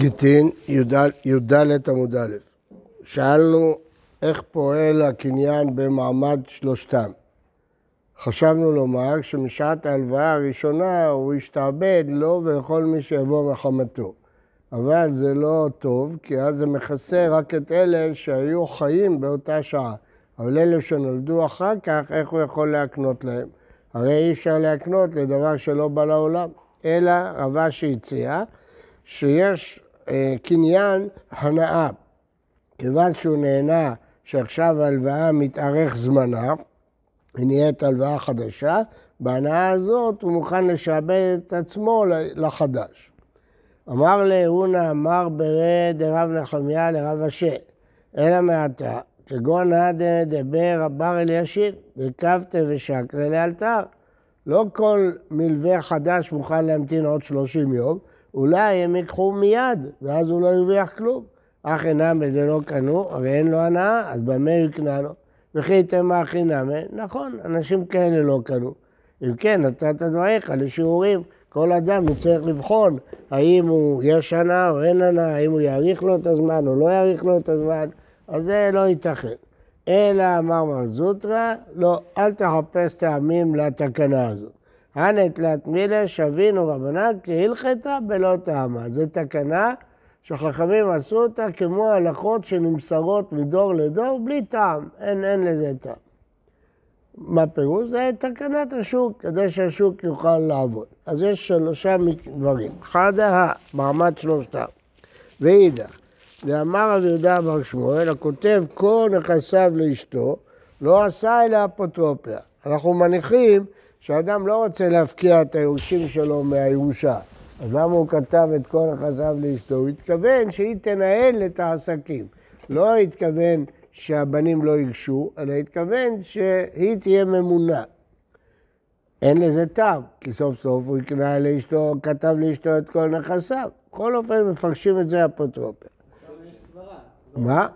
גיטין, י"ד עמוד א', שאלנו איך פועל הקניין במעמד שלושתם. חשבנו לומר שמשעת ההלוואה הראשונה הוא ישתעבד לו ולכל מי שיבוא מחמתו. אבל זה לא טוב, כי אז זה מכסה רק את אלה שהיו חיים באותה שעה. אבל אלה שנולדו אחר כך, איך הוא יכול להקנות להם? הרי אי אפשר להקנות לדבר שלא בא לעולם. אלא רבה שהציע, שיש קניין הנאה. כיוון שהוא נהנה שעכשיו ההלוואה מתארך זמנה, היא נהיית הלוואה חדשה, בהנאה הזאת הוא מוכן לשעבד את עצמו לחדש. אמר לאהונה, אמר ברד דרב נחמיה לרב אשר, אלא מעתה, כגון עד דבר הבר אלישיב, דקבתה ושקלה לאלתר. לא כל מלווה חדש מוכן להמתין עוד 30 יום, אולי הם ייקחו מיד, ואז הוא לא הרוויח כלום. אך אינם בזה לא קנו, הרי אין לו הנאה, אז במה יקנה לו? וכי ייתן הכי נמי? נכון, אנשים כאלה לא קנו. אם כן, נתת דבריך לשיעורים. כל אדם יצטרך לבחון האם הוא יש הנאה או אין הנאה, האם הוא יאריך לו את הזמן או לא יאריך לו את הזמן, אז זה לא ייתכן. אלא אמר מר זוטרא, לא, אל תחפש טעמים לתקנה הזאת. הנת להטמילה שבינו רבנן כהלכתה בלא טעמה. זו תקנה שחכמים עשו אותה כמו הלכות שנמסרות מדור לדור בלי טעם, אין, אין לזה טעם. מה פירוש? זה תקנת השוק, כדי שהשוק יוכל לעבוד. אז יש שלושה דברים. אחד, מעמד שלושתם. ואידך, ואמר רב יהודה בר שמואל, הכותב כל נכסיו לאשתו, לא עשה אלא אפוטרופיה. אנחנו מניחים שאדם לא רוצה להפקיע את היורשים שלו מהירושה. אז למה הוא כתב את כל נכסיו לאשתו? הוא התכוון שהיא תנהל את העסקים. לא התכוון שהבנים לא ייגשו, אלא התכוון שהיא תהיה ממונה. אין לזה טעם, כי סוף סוף הוא הקנה לאשתו, כתב לאשתו את כל נכסיו. בכל אופן מפרשים את זה אפוטרופיה. מה?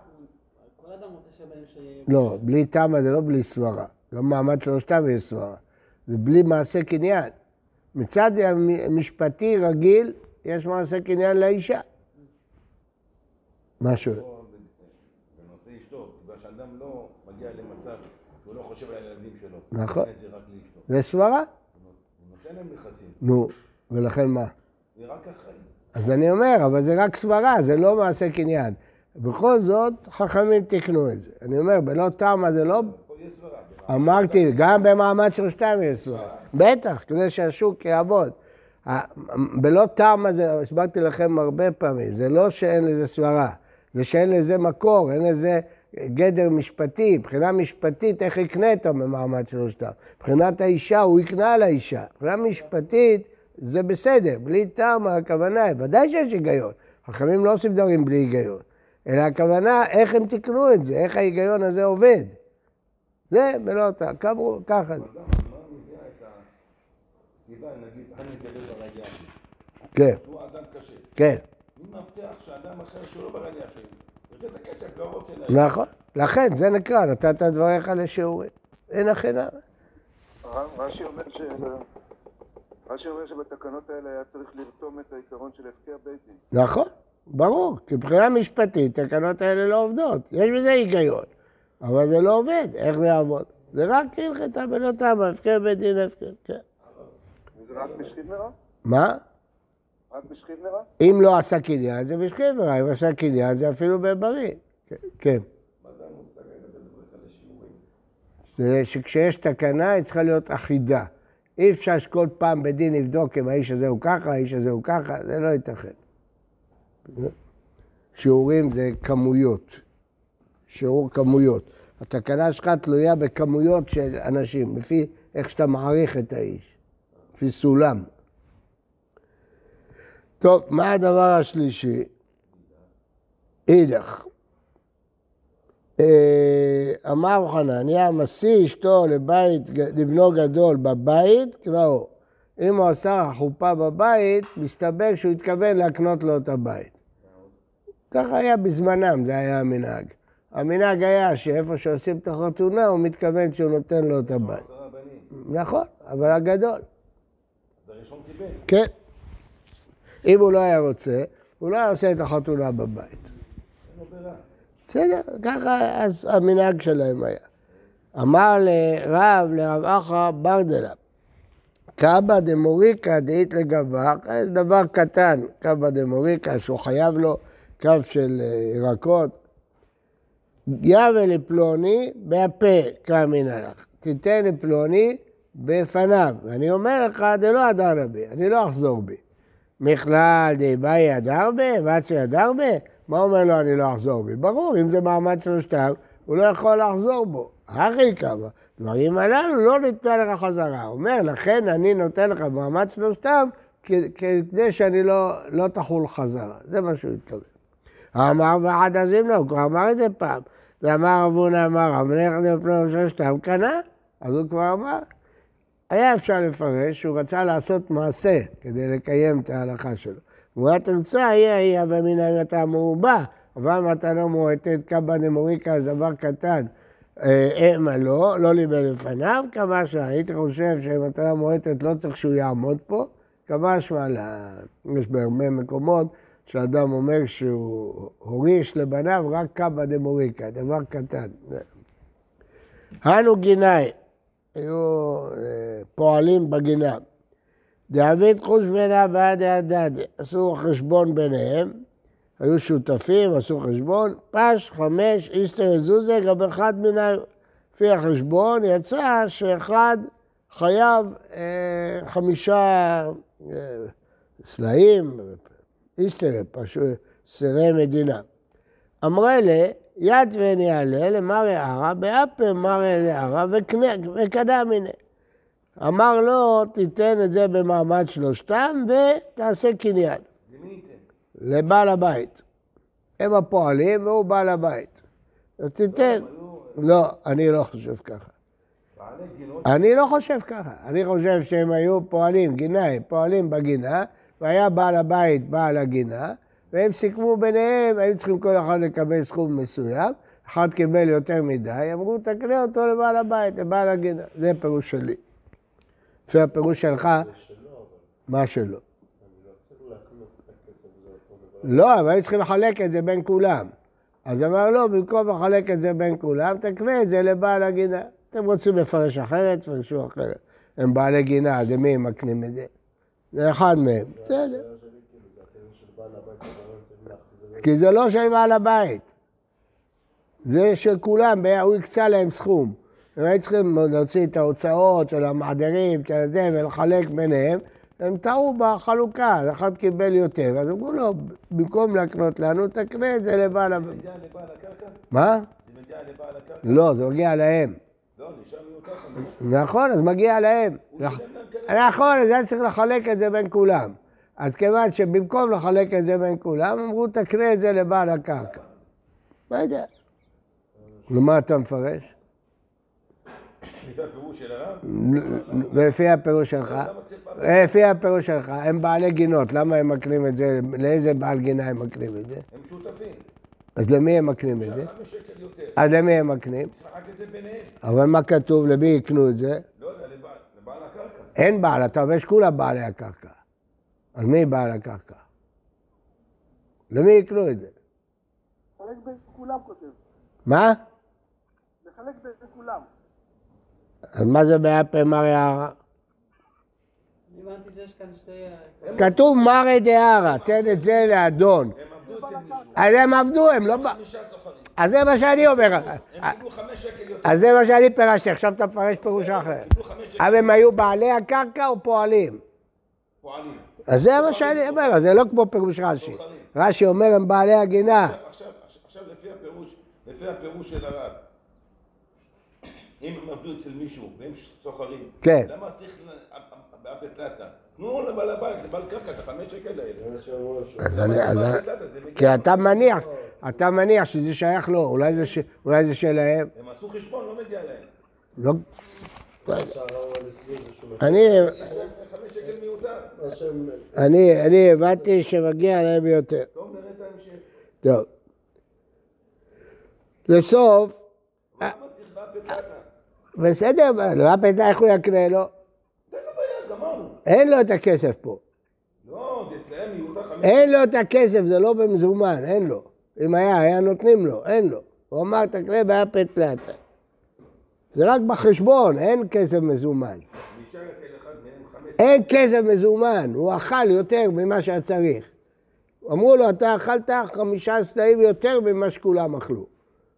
כל אדם רוצה שהבן שיהיה... לא, בלי תמה זה לא בלי סברה. גם מעמד שלושתם יש סברה. זה בלי מעשה קניין. מצד משפטי רגיל, יש מעשה קניין לאישה. משהו. בנושא אשתו, בגלל שאדם לא מגיע למצב שהוא לא חושב על הילדים שלו. נכון. זה סברה. הוא. נו, ולכן מה? זה רק החיים. אז אני אומר, אבל זה רק סברה, זה לא מעשה קניין. בכל זאת, חכמים תיקנו את זה. אני אומר, בלא תמה זה לא... אמרתי, גם במעמד של שתיים יש סברה. בטח, כדי שהשוק יעבוד. בלא תמה זה, הסברתי לכם הרבה פעמים, זה לא שאין לזה סברה, זה שאין לזה מקור, אין לזה גדר משפטי. מבחינה משפטית, איך יקנית במעמד של שתיים? מבחינת האישה, הוא יקנה לאישה. מבחינה משפטית, זה בסדר, בלי תמה הכוונה, ודאי שיש היגיון. חכמים לא עושים דברים בלי היגיון. אלא הכוונה, איך הם תיקנו את זה, איך ההיגיון הזה עובד. זה ולא אתה, ככה. כן. הוא אדם קשה. כן. מי מבטיח שאדם אחר שהוא לא ברדיעה שלי, יוצא את הכסף, לא רוצה לה... נכון. לכן, זה נקרא, נתת דבריך לשיעורים. אין הכי רש"י אומר ש... רש"י אומר שבתקנות האלה היה צריך לרתום את העיקרון של הפקר בית דין. נכון. ברור, כי מבחינה משפטית, התקנות האלה לא עובדות. יש בזה היגיון, אבל זה לא עובד. איך זה יעבוד? זה רק כהלכתה בלא תמה, הפקר בית דין הפקר, כן. זה רק בשכיב מרע? מה? רק בשכיב מרע? אם לא עשה קניין, זה בשכיב מרע, אם עשה קניין, זה אפילו בבריא. כן. זה שכשיש תקנה, היא צריכה להיות אחידה. אי אפשר שכל פעם בדין יבדוק אם האיש הזה הוא ככה, האיש הזה הוא ככה, זה לא ייתכן. שיעורים זה כמויות, שיעור כמויות. התקנה שלך תלויה בכמויות של אנשים, לפי איך שאתה מעריך את האיש, לפי סולם. טוב, מה הדבר השלישי? אידך. אה, אמר חנניה, משיא אשתו לבית, לבנו גדול בבית, כראו. אם הוא עשה חופה בבית, מסתבר שהוא התכוון להקנות לו את הבית. ככה היה בזמנם, זה היה המנהג. המנהג היה שאיפה שעושים את החתונה, הוא מתכוון שהוא נותן לו את הבית. נכון, אבל הגדול. קיבל. כן. אם הוא לא היה רוצה, הוא לא היה עושה את החתונה בבית. בסדר, ככה אז המנהג שלהם היה. אמר לרב, לרב אחא ברדלה, קבא דמוריקה דאית לגבך, זה דבר קטן, קבא דמוריקה, שהוא חייב לו קו של אה, ירקות. יבל לפלוני בהפה כאמינא לך. תיתן לפלוני בפניו. ואני אומר לך, דלא הדר בי, אני לא אחזור בי. מכלל דבאי הדר בי, ואצי הדר בי? מה אומר לו אני לא אחזור בי? ברור, אם זה מעמד שלושתם, הוא לא יכול לחזור בו. הכי כמה. דברים הללו לא ניתן לך חזרה. הוא אומר, לכן אני נותן לך במעמד שלושתם, כ- כדי שאני לא, לא תחול חזרה. זה מה שהוא התכוון. אמר ואחד הזים לו, הוא כבר אמר את זה פעם. ואמר רב הונא אמר, רב מלך לפני שלושתם קנה, אז הוא כבר אמר. היה אפשר לפרש שהוא רצה לעשות מעשה כדי לקיים את ההלכה שלו. תמורת תרצה היא ההיא אבל מן אתה מעובה, אבל מתנה מועטת קבא דמוריקה זה דבר קטן. אמה לא, לא ליבל לפניו, כמה שהייתי חושב שמתנה מועטת לא צריך שהוא יעמוד פה, כמה שמע, יש בהרבה מקומות שאדם אומר שהוא הוריש לבניו רק קבא דמוריקה, דבר קטן. הנו גינאי, היו אה, פועלים בגינה. דאבית חושבנה בעד הדד, עשו חשבון ביניהם, היו שותפים, עשו חשבון, פש חמש איסטר יזוזה, גם אחד מן לפי החשבון יצא שאחד חייב אה, חמישה אה, סלעים, פשוט סירי מדינה. אמרה לי, יד וניעלה למרי ערא, באפה מרי לערא וקנה מיני. אמר לו, תיתן את זה במעמד שלושתם ותעשה קניין. לבעל הבית. הם הפועלים והוא בעל הבית. אז תיתן. לא, אני לא חושב ככה. אני לא חושב ככה. אני חושב שהם היו פועלים, גינאי, פועלים בגינה, והיה בעל הבית בעל הגינה, והם סיכמו ביניהם, היו צריכים כל אחד לקבל סכום מסוים, אחד קיבל יותר מדי, אמרו, תקנה אותו לבעל הבית, לבעל הגינה. זה הפירוש שלי. לפי הפירוש שלך, מה שלא. לא, אבל היו צריכים לחלק את זה בין כולם. אז אמר לא, במקום לחלק את זה בין כולם, תקנה את זה לבעל הגינה. אתם רוצים לפרש אחרת, תפרשו אחרת. הם בעלי גינה, אז למי הם מקנים את זה? זה אחד מהם. בסדר. כי זה לא של בעל הבית. זה של כולם, הוא הקצה להם סכום. הם היו צריכים להוציא את ההוצאות של המעדרים, של זה, ולחלק ביניהם. הם טעו בחלוקה, אחד קיבל יותר, אז אמרו לו, במקום להקנות לנו, תקנה את זה לבעל זה הבית. מגיע לבעל הקרקע? מה? זה מגיע לבעל הקרקע? לא, זה מגיע להם. לא, נשאר מיותר חמש. נכון, אז מגיע להם. הוא שילם להם. נכון, אז היה צריך לחלק את זה בין כולם. אז כיוון שבמקום לחלק את זה בין כולם, אמרו, תקנה את זה לבעל הקרקע. לא יודע. נו, מה אתה מפרש? לפי הפירוש של הרב? ולפי הפירוש שלך? לפי הפירוש שלך, הם בעלי גינות, למה הם מקנים את זה? לאיזה בעל גינה הם מקנים את זה? הם שותפים. אז למי הם מקנים את זה? אז למי הם מקנים? אבל מה כתוב? למי יקנו את זה? לא יודע, לבעל לבעל הקרקע. אין בעל, אתה אומר שכולם בעלי הקרקע. אז מי בעל הקרקע? למי יקנו את זה? לחלק בין כולם כותב. מה? לחלק בין כולם. אז מה זה באפה שתי... כתוב מרי דהרה, תן את זה לאדון. אז הם עבדו, הם לא... אז זה מה שאני אומר. הם קיבלו חמש שקל יותר. אז זה מה שאני פירשתי, עכשיו אתה מפרש פירוש אחר. קיבלו חמש שקל אבל הם היו בעלי הקרקע או פועלים? פועלים. אז זה מה שאני אומר, זה לא כמו פירוש רש"י. רש"י אומר הם בעלי הגינה. עכשיו, לפי הפירוש, לפי הפירוש של הרב, אם הם עבדו אצל מישהו והם סוחרים, כן. למה צריך? תנו לבעל הבית, לבעל קרקע, את החמש שקל האלה. כי אתה מניח, אתה מניח שזה שייך לו, אולי זה, ש... אולי זה שלהם. הם עשו חשבון, לא מגיע להם. לא... אני. אני, אני הבנתי שמגיע להם יותר. טוב. לסוף? בסדר, לא הפתע איך הוא יקנה לו? תן לו ביד, גמרנו. אין לו את הכסף פה. לא, זה אצלהם מיותר אין לו את הכסף, זה לא במזומן, אין לו. אם היה, היה נותנים לו, אין לו. הוא אמר, תקנה והיה פת פלטה. זה רק בחשבון, אין כסף מזומן. אין כסף מזומן, הוא אכל יותר ממה שהיה צריך. אמרו לו, אתה אכלת חמישה סלעים יותר ממה שכולם אכלו.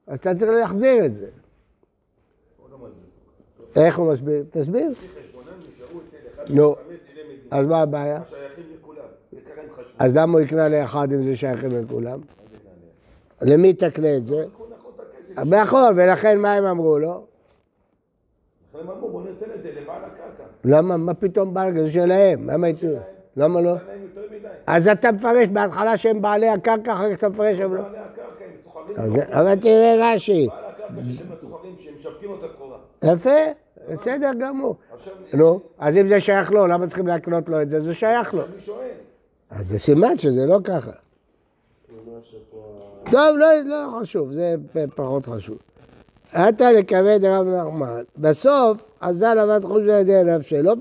אז אתה צריך להחזיר את זה. לא. איך הוא מסביר? תסביר. נו. אז מה הבעיה? אז למה הוא יקנה לאחד אם זה שייכים לכולם? למי תקנה את זה? נכון, ולכן מה הם אמרו לו? הם אמרו, בוא ניתן את זה לבעל הקרקע. למה, מה פתאום בעל זה שלהם? למה ייתנו? למה לא? אז אתה מפרש בהתחלה שהם בעלי הקרקע, אחר כך אתה מפרש שהם לא. הקרקע אבל תראה רש"י, בעל הקרקע שהם הסוחרים, שהם משווקים לו את הסחורה. יפה, בסדר גמור. נו, אז אם זה שייך לו, למה צריכים להקנות לו את זה? זה שייך לו. אז זה סימן שזה לא ככה. טוב, לא, לא חשוב, זה פחות חשוב. עתה לכבד רב נחמן. בסוף, אזל עבד חוץ בידי נפשי. לא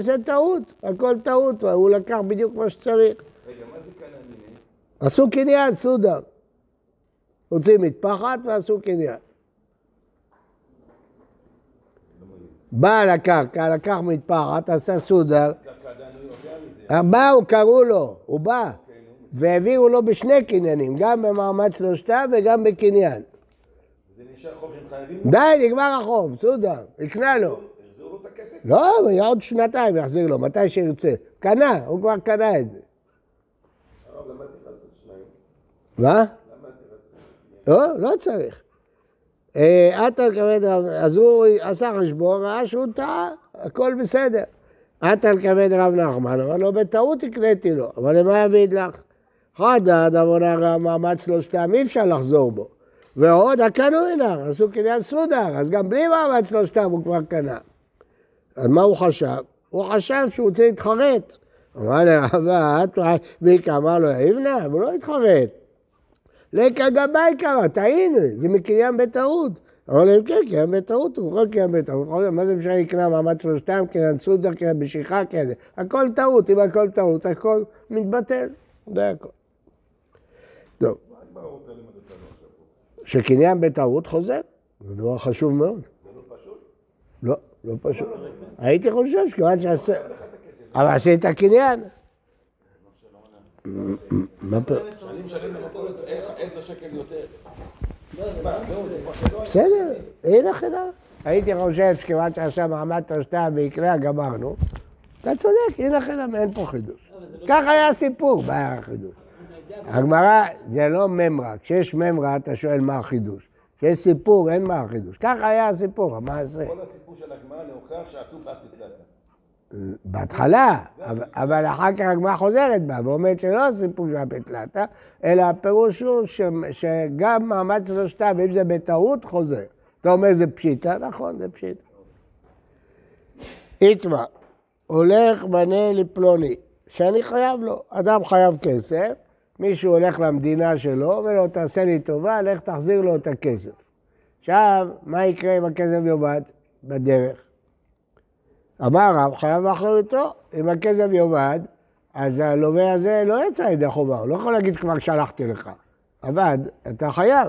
זה טעות, הכל טעות, הוא לקח בדיוק מה שצריך. רגע, מה זה ממני? עשו קניין, סודר. הוציא מטפחת ועשו קניין. בעל הקרקע לקח מטפחת, עשה סודר. באו, קראו לו, הוא בא, והעבירו לו בשני קניינים, גם במעמד שלושתם וגם בקניין. די, נגמר החוב, סודר, הקנה לו. לא, עוד שנתיים יחזיר לו, מתי שירצה. קנה, הוא כבר קנה את זה. מה? לא, לא צריך. אה, עטר כבד רב, אז הוא עשה חשבון, ראה שהוא טעה, הכל בסדר. עטר כבד רב נחמן, אמר לו, בטעות הקניתי לו, אבל למה יביד לך? חדא דמונה רב מעמד שלושתם, אי אפשר לחזור בו. ועוד הקנו הנה, עשו קניין סודר, אז גם בלי מעמד שלושתם הוא כבר קנה. אז מה הוא חשב? הוא חשב שהוא רוצה להתחרט. אמר לרבה, מיקה אמר לו, יבנה, הוא לא התחרט. לקה גבאי קרא, טעינו, זה מקיים בטעות. אמר להם, כן, קיים בטעות, הוא יכול קיים בטעות. מה זה משנה לקנה מעמד שלושתם, קניין סודר, קניין משיכה, קניין זה. הכל טעות, אם הכל טעות, הכל מתבטל. זה הכל. טוב? שקניין בטעות חוזר, זה דבר חשוב מאוד. זה לא פשוט? לא, לא פשוט. הייתי חושב שכיוון שעשה... אבל עשית קניין. מה פה? אני משלם למכולת איך- עשר שקל יותר. מה, זהו, זה כבר שלא היה. בסדר, הנה חינם. הייתי חושב שכיוון שעשה מעמד תושתם ויקרה, גמרנו. אתה צודק, הנה חינם, אין פה חידוש. כך היה הסיפור, מה היה החידוש? הגמרא, זה לא ממרה. כשיש ממרה, אתה שואל מה החידוש. כשיש סיפור, אין מה החידוש. ככה היה הסיפור, המעשה. כל הסיפור של הגמרא להוכיח שעשו בת. בהתחלה, אבל, אחר כך הגמרא חוזרת בה ואומרת שלא הסיפור של הפתלתא, אלא הפירוש הוא שגם מעמד שלושתם, אם זה בטעות, חוזר. אתה אומר זה פשיטה? נכון, זה פשיטה. איתמר, הולך בנה לפלוני, שאני חייב לו. אדם חייב כסף, מישהו הולך למדינה שלו, אומר לו, תעשה לי טובה, לך תחזיר לו את הכסף. עכשיו, מה יקרה אם הכסף יאבד בדרך? אמר הרב, חייב באחריותו. אם הכסף יאבד, אז הלווה הזה לא יצא ידי חובה, הוא לא יכול להגיד כבר שלחתי לך. עבד, אתה חייב.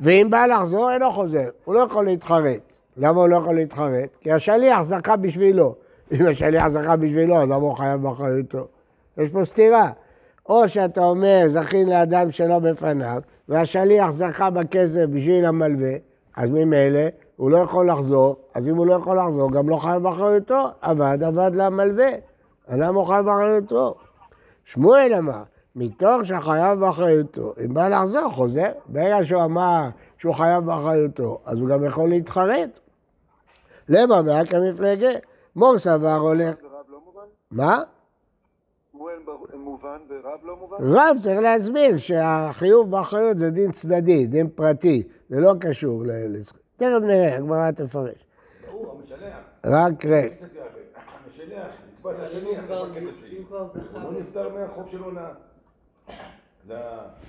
ואם בא לחזור, אינו חוזר, הוא לא יכול להתחרט. למה הוא לא יכול להתחרט? כי השליח זכה בשבילו. אם השליח זכה בשבילו, אז למה הוא חייב באחריותו? יש פה סתירה. או שאתה אומר, זכין לאדם שלא בפניו, והשליח זכה בכסף בשביל המלווה, אז ממילא הוא לא יכול לחזור, אז אם הוא לא יכול לחזור, גם לא חייב באחריותו, עבד, עבד למלווה. למה הוא חייב באחריותו? שמואל אמר, מתוך שחייב באחריותו, אם בא לחזור, חוזר. ברגע שהוא אמר שהוא חייב באחריותו, אז הוא גם יכול להתחרט. למה? והיה כמפלגה. מור סבר הולך... לא? מה? שמואל מובן ורב לא מובן? רב צריך להסביר שהחיוב באחריות זה דין צדדי, דין פרטי, זה לא קשור. לזכות. תכף נראה, הגמרא תפרש. ברור, המשלח. רק רגע. המשלח, נקבע אם לשליח, הוא. אם כבר לא נפטר מהחוב שלו ל...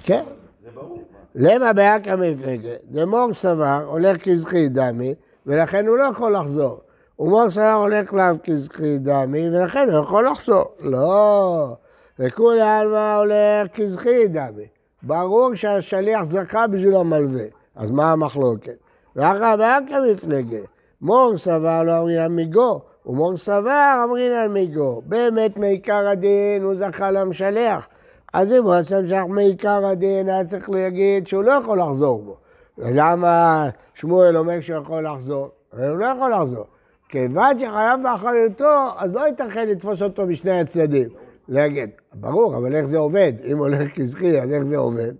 כן. זה ברור. מה. למה באקרא מפלגה? דמור סבר הולך כזכי דמי, ולכן הוא לא יכול לחזור. ומור סבר הולך לאו כזכי דמי, ולכן הוא יכול לחזור. לא, וכולי עלמא הולך כזכי דמי. ברור שהשליח זכה בשביל המלווה, אז מה המחלוקת? ואחר באקא מפלגה, מור סבר לא אמרינן מיגו, ומור סבר אמרינן מיגו. באמת מעיקר הדין הוא זכה למשלח. אז אם הוא עשה משלח מעיקר הדין, היה צריך להגיד שהוא לא יכול לחזור בו. למה שמואל אומר שהוא יכול לחזור? הוא לא יכול לחזור. כיוון שחייב באחריותו, אז לא ייתכן לתפוס אותו משני הצדדים. להגיד, ברור, אבל איך זה עובד? אם הולך כזכי, אז איך זה עובד?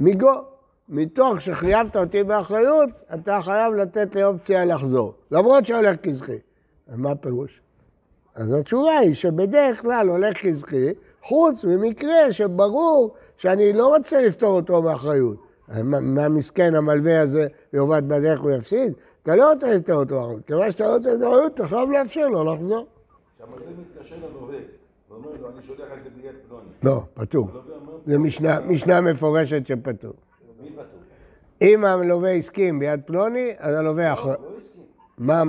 מיגו. מתוך שחייבת אותי באחריות, אתה חייב לתת לי אופציה לחזור. למרות שהולך כזכי. אז מה הפירוש? אז התשובה היא שבדרך כלל הולך כזכי, חוץ ממקרה שברור שאני לא רוצה לפתור אותו מאחריות. מה מסכן המלווה הזה יאבד בדרך הוא יפסיד? אתה לא רוצה לפתור אותו מאחריות. כיוון שאתה לא רוצה לפתור מאחריות, אתה חייב לאפשר לו לחזור. כשהמלווה מתקשר ללווה, ואומר לו, אני שולח את זה ביד פלוני. לא, פטור. אומר, זה משנה, משנה מפורשת שפטור. אם המלווה הסכים ביד פלוני, אז הלווה אחר. לא הסכים. מה?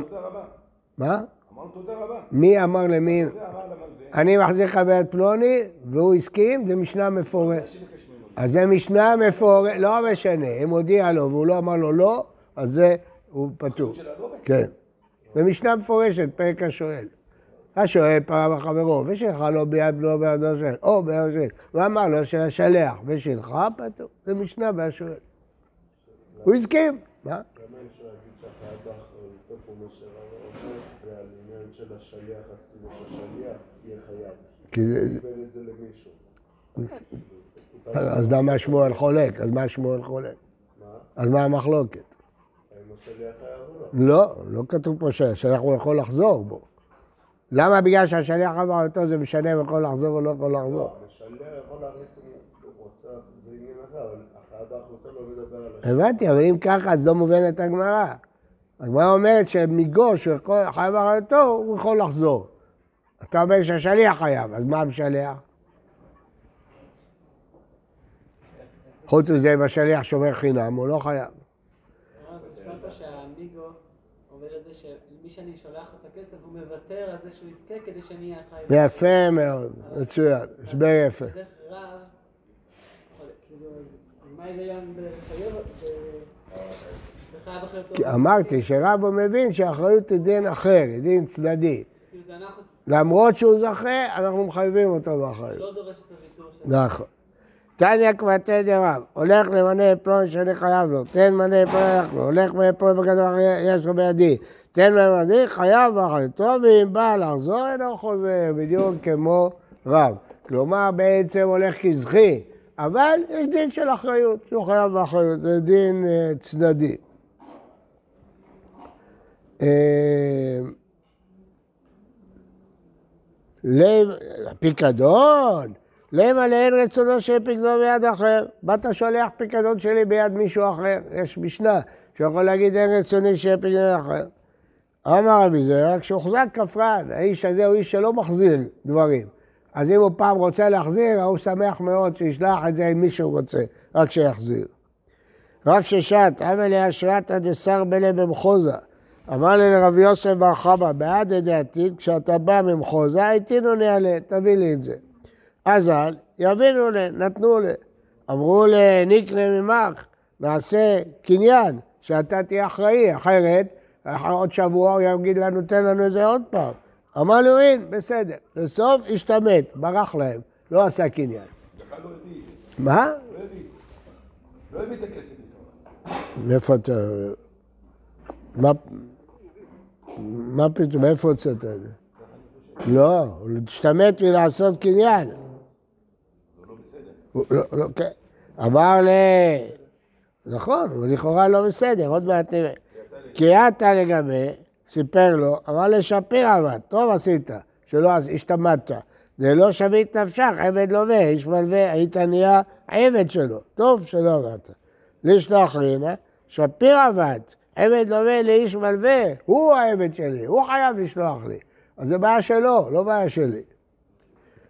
מה? אמרנו תודה רבה. מי אמר למי? הלווה אמר אני מחזיר לך ביד פלוני, והוא הסכים, זה משנה מפורשת. אז זה משנה מפורשת, לא משנה, אם הודיע לו והוא לא אמר לו לא, אז זה, הוא פטור. הלווה? כן. זה משנה מפורשת, פרק השואל. השואל פרה בחברו, ושלך לו ביד בנו בידו של, או בידו של, ואמר לו של השלח, ושלך פטור. זה משנה בהשואל. הוא הסכים. מה? כי זה-. אז למה שמואל חולק? אז מה שמואל חולק? אז מה המחלוקת? לא? לא, לא כתוב פה שהשליח הוא יכול לחזור בו. למה בגלל שהשליח עבר אותו זה משנה אם יכול לחזור או לא יכול לחזור? השליח יכול להחליט אם הוא רוצה, זה עניין אחר, אבל החייב באחריותו לא מדבר על השליח. הבנתי, אבל אם ככה אז לא מובנת הגמרא. הגמרא אומרת שמגו שהוא יכול- חייב אחריותו, הוא יכול לחזור. אתה אומר שהשליח חייב, אז מה המשליח? חוץ מזה, אם השליח שומר חינם, הוא לא חייב. הרב, נשמע פה שהמיגו עובד על זה שמי שאני שולח לו את הכסף, הוא מוותר על זה שהוא יזכה כדי שאני אהיה חי. יפה מאוד, מצוין, הסבר יפה. זה רב, יכול- כאילו, אז מה ההיגיון בחייב, בחייב אחריותו? כי אמרתי שרבו מבין שהאחריות היא דין אחר, היא דין צדדי. כאילו למרות שהוא זוכה, אנחנו מחייבים אותו באחריות. לא דורש את הוויתור שלו. נכון. תניא כבתי דרב, הולך למנה פלוני שאני חייב לו, תן מנה פלוני הלך לו, הולך מנה פלוני בגדול יש לו בידי, תן מנה בידי, חייב באחריותו, ואם בא לחזור אינו חוזר, בדיוק כמו רב. כלומר, בעצם הולך כזכי, אבל יש דין של אחריות, שהוא חייב באחריות, זה דין אה, צדדי. אה, לב, פיקדון, למה לאין רצונו שיהיה פיקדון ביד אחר? באת שולח פיקדון שלי ביד מישהו אחר, יש משנה שיכול להגיד אין רצוני שיהיה פיקדון אחר. אמר רבי זרע, כשהוחזק כפרן, האיש הזה הוא איש שלא מחזיר דברים. אז אם הוא פעם רוצה להחזיר, הוא שמח מאוד שישלח את זה אם מישהו רוצה, רק שיחזיר. רב ששת, עמל לאשרתא דשר בלה במחוזה. אמר לי לרבי יוסף בר חמא, בעד ידי עתיד, כשאתה בא ממחוזה, איתינו נעלה, תביא לי את זה. אזל, יבינו לי, נתנו לי. אמרו לי, נקנה ממך, נעשה קניין, שאתה תהיה אחראי, אחרת, עוד שבוע הוא יגיד לנו, תן לנו את זה עוד פעם. אמר לו, אין, בסדר. בסוף השתמט, ברח להם, לא עשה קניין. מה? לא הביא. את הכסף. מאיפה אתה... מה... פתאום, מאיפה הוצאת את זה? לא, הוא השתמט מלעשות קניין. לא לא, כן. אמר ל... נכון, הוא לכאורה לא בסדר, עוד מעט נראה. אתה לגבי, סיפר לו, אמר לשפיר עבד, טוב עשית, שלא השתמטת. זה לא שבית נפשך, עבד לווה, איש מלווה, היית נהיה עבד שלו. טוב שלא עבדת. לשלוח רינה, שפיר עבד, עבד לווה לאיש מלווה, הוא העבד שלי, הוא חייב לשלוח לי. אז זה בעיה שלו, לא בעיה שלי.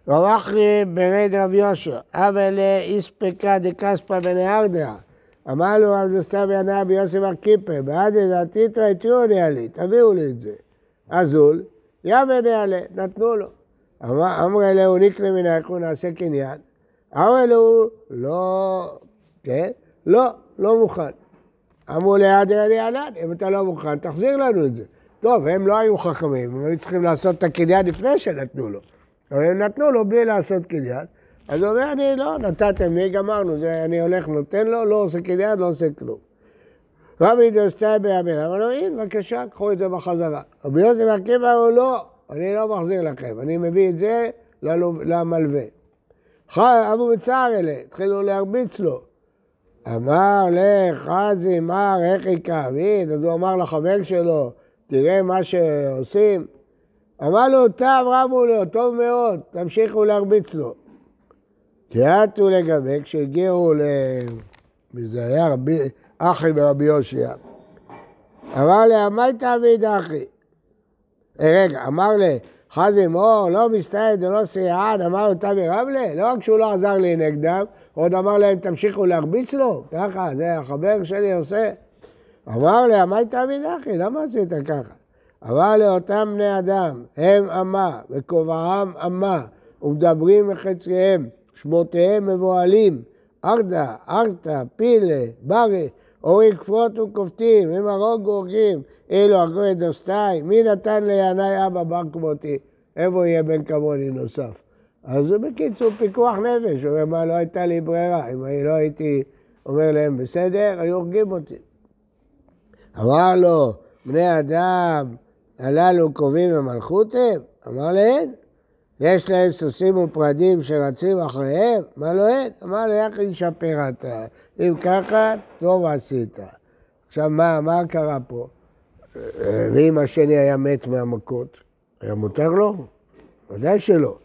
רב אחרי ברד רב יהושע, אבל איספקה דקספא בנהרדעה. אמר לו רב דסתיו ינא ביוסף ארקיפר, בעד לדעתי תראו לי עלי, תביאו לי את זה. אזול, יבא נעלה, נתנו לו. אמר- אמרי להו נקנה מן האיכון נעשה קניין. אמרי להו לא, כן? לא, לא מוכן. אמרו ליד ענן, אם אתה לא מוכן, תחזיר לנו את זה. טוב, הם לא היו חכמים, הם היו צריכים לעשות את הקניין לפני שנתנו לו. אבל הם נתנו לו בלי לעשות קניין. אז הוא אומר, אני לא, נתתם לי, גמרנו, זה, אני הולך, נותן לו, לא עושה קניין, לא עושה כלום. רבי דוסטאי בימין, אמר לו, הנה, בבקשה, קחו את זה בחזרה. רבי יוסף עקיבא אמר, לא, אני לא מחזיר לכם, אני מביא את זה למלווה. חי, אבו מצער אלה, התחילו להרביץ לו. אמר לך, חזי, מר, איך יקעבית? אז הוא אמר לחבר שלו, תראה מה שעושים. אמר לו, טוב, רבו לו, טוב מאוד, תמשיכו להרביץ לו. עטו לגבי, כשהגיעו ל... זה היה רבי, אחי ברבי יושיע. אמר לי, אמייתא עביד אחי. אה, רגע, אמר לי, חזי מור, לא מסתעד ולא סייען, אמר לו תמי רבלה, לא רק שהוא לא עזר לי נגדם, עוד אמר להם, תמשיכו להרביץ לו, ככה, זה החבר שלי עושה. אמר לי, אמייתא עביד אחי, למה עשית ככה? אמר לאותם בני אדם, הם אמה, וכובעם אמה, ומדברים מחצריהם, שמותיהם מבוהלים, ארדה, ארתא, פילה, ברי, הורים כפות וכופתים, הם הרוג והורגים, אילו הגוי דוסטאי, מי נתן לינאי אבא בר כמותי? איפה יהיה בן כמוני נוסף? אז זה בקיצור פיקוח נפש, הוא אומר, מה, לא הייתה לי ברירה, אם אני לא הייתי אומר להם בסדר, היו הורגים אותי. אמר לו, בני אדם הללו קובעים במלכותם? אמר להם, יש להם סוסים ופרדים שרצים אחריהם? אמר לו אין. אמר לו, איך ישפר אתה? אם ככה, טוב עשית. עכשיו, מה, מה קרה פה? ואם השני היה מת מהמכות, היה מותר לו? ודאי שלא.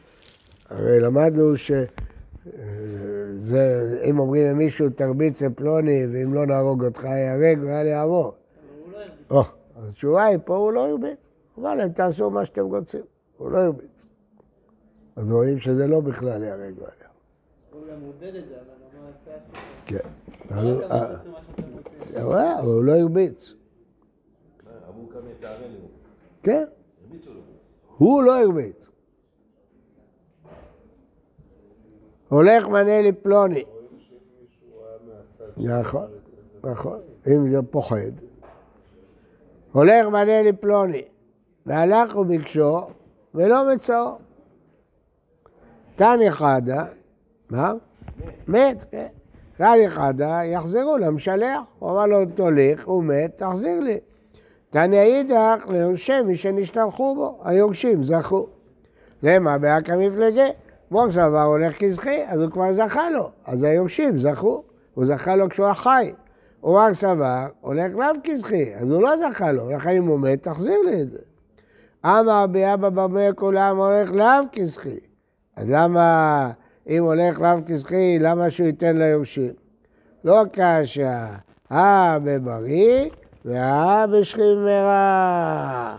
הרי למדנו ש... זה, אם אומרים למישהו תרביץ לפלוני, ואם לא נהרוג אותך ייהרג ואל יעבור. אבל הוא לא הרביץ. התשובה היא, פה הוא לא הרביץ. אמר להם, תעשו מה שאתם רוצים. הוא לא הרביץ. אז רואים שזה לא בכלל ייהרג ואל יעבור. הוא גם מודד את זה, אבל הוא אמר. כן. לא אבל- אה, רואה, אבל הוא לא הרביץ. כן, לו. הוא לא הרביץ. הולך מנה לי פלוני. נכון, נכון, אם זה פוחד. הולך מנה לי פלוני, והלך וביקשו, ולא מצאו. תני חדה, מה? מת, כן. תני חדה, יחזרו למשלח. הוא אמר לו, תוליך, הוא מת, תחזיר לי. תניא אידך ליורשי מי שנשתלחו בו, היורשים זכו. למה באקא מפלגה? מור סבר הולך כזכי, אז הוא כבר זכה לו, אז היורשים זכו, הוא זכה לו כשהוא החי. ומר סבר הולך לאו כזכי, אז הוא לא זכה לו, לכן אם הוא מת, תחזיר לי את זה. אמר רבי אבא מאיר כולם הולך לאו כזכי. אז למה, אם הולך לאו כזכי, למה שהוא ייתן ליורשים? לא קשה, אה בבריא והא בשכיב מרע.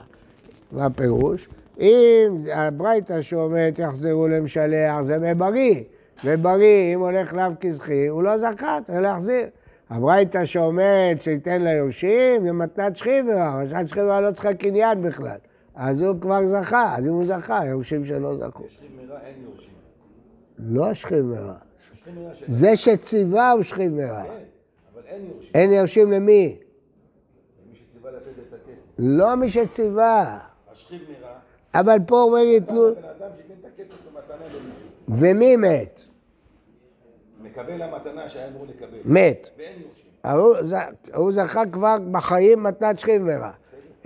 מה הפירוש? אם הברייתא שאומרת יחזרו למשלח זה בבריא, ובריא אם הולך לאו כזכי הוא לא זכה, צריך להחזיר. הברייתא שאומרת שייתן ליורשים זה מתנת שכיברה, מתנת שכיברה לא צריכה קניין בכלל. אז הוא כבר זכה, אז אם הוא זכה, היורשים שלו זכו. שכיב מרע אין יורשים. לא. שכיב מרע. זה שציווה הוא שכיב מרע. כן, אין יורשים. יורשים למי? לא מי שציווה. השכיב מרע, אבל פה אומר הכסף במתנה למישהו. ומי מת? מקבל המתנה שהיה אמור לקבל. מת. ואין יורשים. הוא זכה כבר בחיים מתנת שכיב מרע.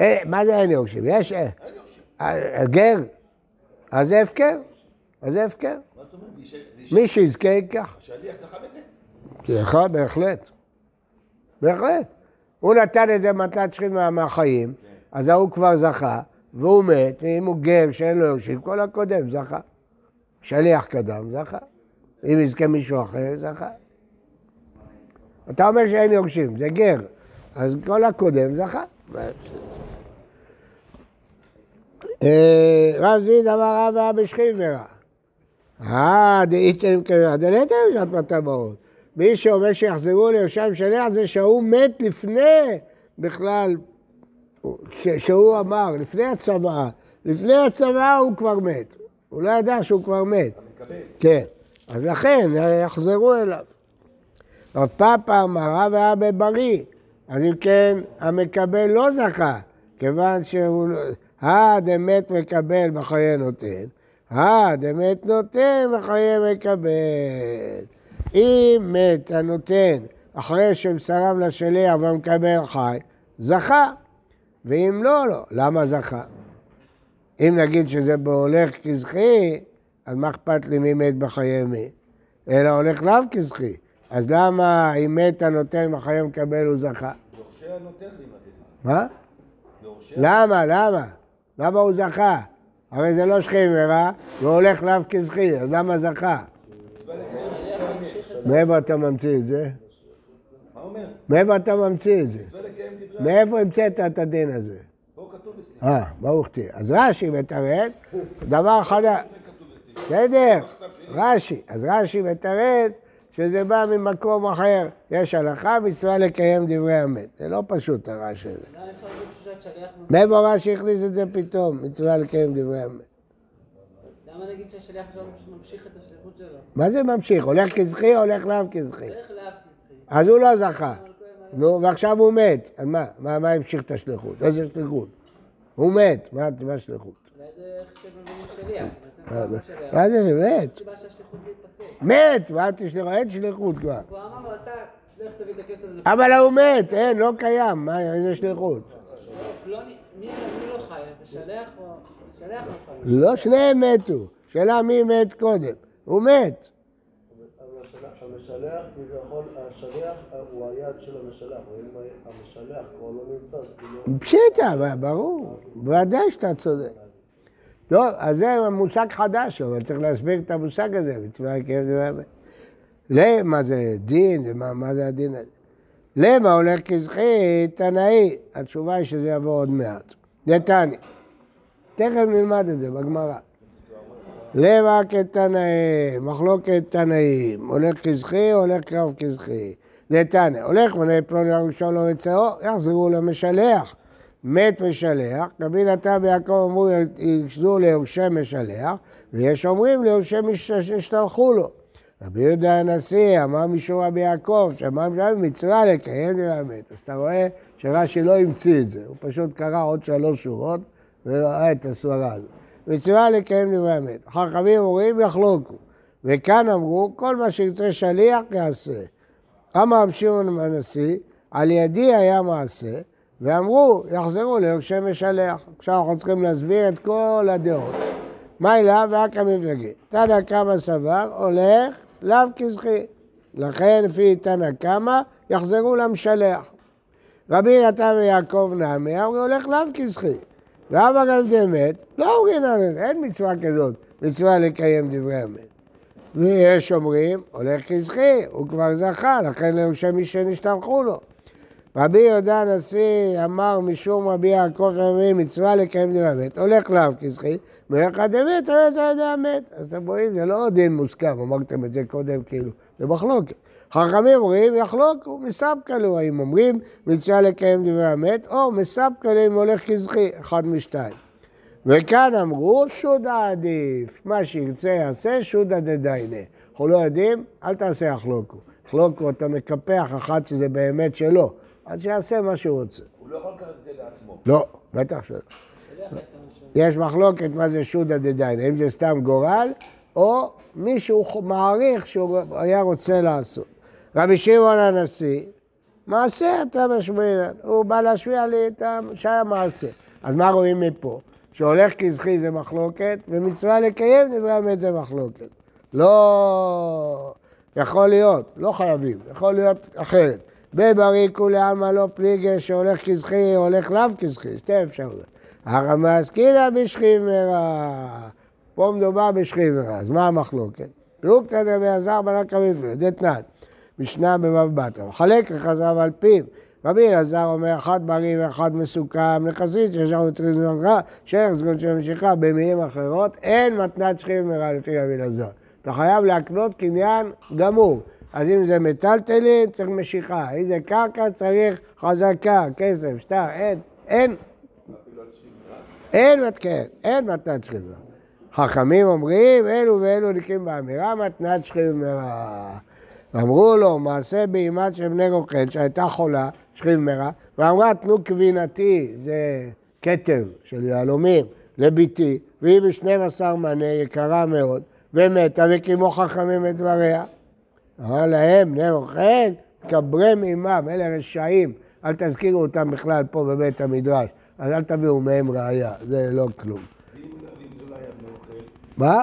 אה, מה זה אין יורשים? יש... אה, אין יורשים. אה, גר? אז זה הפקר? אז זה הפקר. מי שיזכה ייקח. השליח זכה בזה? זכה, בהחלט. בהחלט. הוא נתן את זה מתנת שכיב מרע מהחיים, אז ההוא כבר זכה, והוא מת, ואם הוא גר שאין לו יורשים, כל הקודם זכה. שליח קדם זכה. אם יזכה מישהו אחר, זכה. אתה אומר שאין יורשים, זה גר. אז כל הקודם זכה. אה, רב זיד אמר רבא בשכיב מרע. אה, דאיתם כמרע, דלתא בשעת מטבעות. מי שאומר שיחזרו לירושלים שליח זה שהוא מת לפני בכלל, שהוא אמר, לפני הצוואה. לפני הצוואה הוא כבר מת. הוא לא ידע שהוא כבר מת. כן, אז לכן יחזרו אליו. רב פאפא אמר רב היה בבריא, אז אם כן המקבל לא זכה, כיוון שהוא... לא- הדמת מקבל בחיי נותן, הדמת נותן בחיי מקבל. אם מת הנותן אחרי שמסרם לשליח והמקבל חי, זכה, ואם לא, לא. למה זכה? אם נגיד שזה בהולך כזכי, אז מה אכפת לי מי מת בחיי מי? אלא הולך לאו כזכי. אז למה אם מת הנותן בחיי מקבל הוא זכה? יורשי הנותן לי מתאים. מה? למה? למה? למה הוא זכה? הרי זה לא שכי מרע, הוא הולך לאו כזכי, אז למה זכה? מאיפה אתה ממציא את זה? מאיפה אתה ממציא את זה? מאיפה המצאת את הדין הזה? פה כתוב אצלי. אה, ברוך תהיה. אז רש"י מתרץ, דבר חדש. בסדר, רש"י. אז רש"י מתרץ שזה בא ממקום אחר. יש הלכה, מצווה לקיים דברי המת. זה לא פשוט הרש"י הזה. מאיפה רש"י הכניס את זה פתאום? מצווה לקיים דברי המת. למה נגיד שהשליח ממשיך את השליחות שלו? מה זה ממשיך? הולך כזכי או הולך לאו כזכי? הולך לאף כזכי. אז הוא לא זכה. נו, ועכשיו הוא מת. אז מה? מה, מה המשיך את השליחות? איזה שליחות? הוא מת, מה מה השליחות? אולי זה איך שמבינים שליח. מה- שליח. מה זה מת? מת! מה תשליחו? אין שליחות כבר. הוא אמר לו, אתה, לך תביא את הכסף הזה. אבל הוא מת, אין, לא קיים. מה, איזה שליחות? לא לא חי. לא, שניהם מתו. שאלה מי מת קודם. הוא מת. המשלח, כביכול, השליח הוא היד של המשלח, ואם המשלח כבר לא נמצא, אז כאילו... פשיטה, ברור. בוודאי שאתה צודק. טוב, אז זה מושג חדש, אבל צריך להסביר את המושג הזה. למה זה דין, ומה מה זה הדין הזה? למה הולך כזכי תנאי? התשובה היא שזה יבוא עוד מעט. דתניא. תכף נלמד את זה בגמרא. למה כתנאי, מחלוקת תנאים, הולך כזכי הולך קרב כזכי? דתניא, הולך מנה פלוני הראשון לא מצאו, יחזרו למשלח. מת משלח, רבי נתן ויעקב אמרו ישדו ליורשי משלח, ויש אומרים ליורשי שהשתלחו לו. רבי יהודה הנשיא אמר משום רבי יעקב, שאמר משום מצווה לקיים האמת. אז אתה רואה שרש"י לא המציא את זה, הוא פשוט קרא עוד שלוש שורות וראה את הסברה הזאת. מצווה לקיים דברי האמת. חכמים אומרים יחלוקו, וכאן אמרו כל מה שירצה שליח יעשה. אמר רבי שמעון הנשיא, על ידי היה מעשה, ואמרו, יחזרו ליורשי משלח. עכשיו אנחנו צריכים להסביר את כל הדעות. מה אליו ואכא מפלגי. תנא קמא סבר, הולך לאו כזכי. לכן לפי תנא קמא, יחזרו למשלח. רבי נתן ויעקב נעמי, אמרו הולך לאו כזכי. ואבא גם דמת, לא אומרים עליהם, אין מצווה כזאת, מצווה לקיים דברי אמת. ויש אומרים, הולך כזכי, הוא כבר זכה, לכן ליורשי מי שנשתלחו לו. רבי יהודה הנשיא אמר משום רבי יעקב שאומרים מצווה לקיים דברי אמת, הולך לאו כזכי, מלך אמת, הרי זה ידי אמת. אז אתם רואים, זה לא דין מוסכם, אמרתם את זה קודם כאילו, זה מחלוקת. חכמים אומרים, יחלוקו, מספקא לו, האם אומרים מצווה לקיים דברי אמת, או מספקא לו אם הולך כזכי, אחד משתיים. וכאן אמרו, שודא עדיף, מה שירצה יעשה, שודא דדיינה. אנחנו לא יודעים, אל תעשה יחלוקו. יחלוקו, אתה מקפח אחת שזה באמת שלו, אז שיעשה מה שהוא רוצה. הוא לא יכול לקחת את זה לעצמו. לא, בטח שלא. יש מחלוקת מה זה שודא דדיינה, אם זה סתם גורל, או מישהו מעריך שהוא היה רוצה לעשות. רבי שמעון הנשיא, מעשה אתה משמיע, הוא בא להשמיע לי את. שהיה מעשה. אז מה רואים מפה? שהולך כזכי זה מחלוקת, ומצווה לקיים דברי אמת זה מחלוקת. לא... יכול להיות, לא חייבים, יכול להיות אחרת. בבריא כולי עלמא לא פליגה שהולך כזכי, הולך לאו כזכי, שתי אפשרויות. הרמה עסקינא בשכימרא. פה מדובר בשכימרא, אז מה המחלוקת? פלוגתא דבי עזר בנק המפלט, דתנן. משנה בתרא. מחלק לחז"ל על פיו. רבי אלעזר אומר, אחד בריא ואחד מסוכם לחסיד, שישר וטריז מלכה, שערך סגול של משיכה, במילים אחרות, אין מתנת שכימרא לפי רבי אלעזר. אתה חייב להקנות קניין גמור. אז אם זה מטלטלין, צריך משיכה. אם זה קרקע, צריך חזקה, כסף, שטר, אין, אין. אין מתקן, אין מתנת שכימרא. חכמים אומרים, אלו ואלו נקרים באמירה, מתנת שכיב מרע. אמרו לו, מעשה באימת של בני רוכל, שהייתה חולה, שכיב מרע, ואמרה, תנו גבינתי, זה כתר של יהלומים, לביתי, והיא בשנים עשר מנה, יקרה מאוד, ומתה, וקיימו חכמים את דבריה. אמר להם, בני רוכל, תקברם עמם, אלה רשעים, אל תזכירו אותם בכלל פה בבית המדרש, אז אל תביאו מהם ראייה, זה לא כלום. לא- אוכל? מה?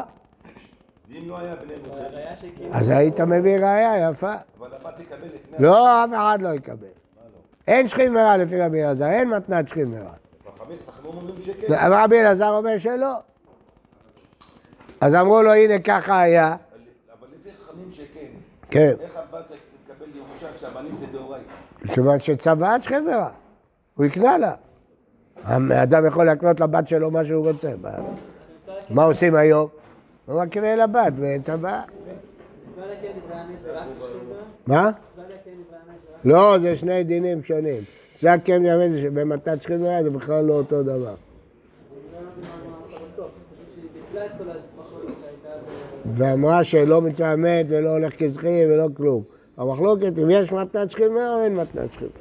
ואם לא היה בני אוכל? הראייה שכאילו... אז היית מביא ראייה יפה. אבל הבת תקבל לפני... לא, אף אחד לא יקבל. לא? אין שכיב מרע לפי רבי אלעזר, אין מתנת שכיב מרע. רבי אלעזר אומר שלא. אז אמרו לו, הנה ככה היה. אבל לפי חכמים שכן. כן, איך הבת לקבל ירושה כשהבנים זה דאורייתא? כיוון שצוואת מרע. הוא יקנה לה. האדם יכול להקנות לבת שלו מה שהוא רוצה. מה- עושים היום? הוא מקנה לבת בצוואה. מה? לא, זה שני דינים שונים. זה הקם יאמן, שבמתת מרע זה בכלל לא אותו דבר. ואמרה שלא מצווה מת ולא הולך כזכי ולא כלום. המחלוקת אם יש מתנת מרע או אין מתנת מרע.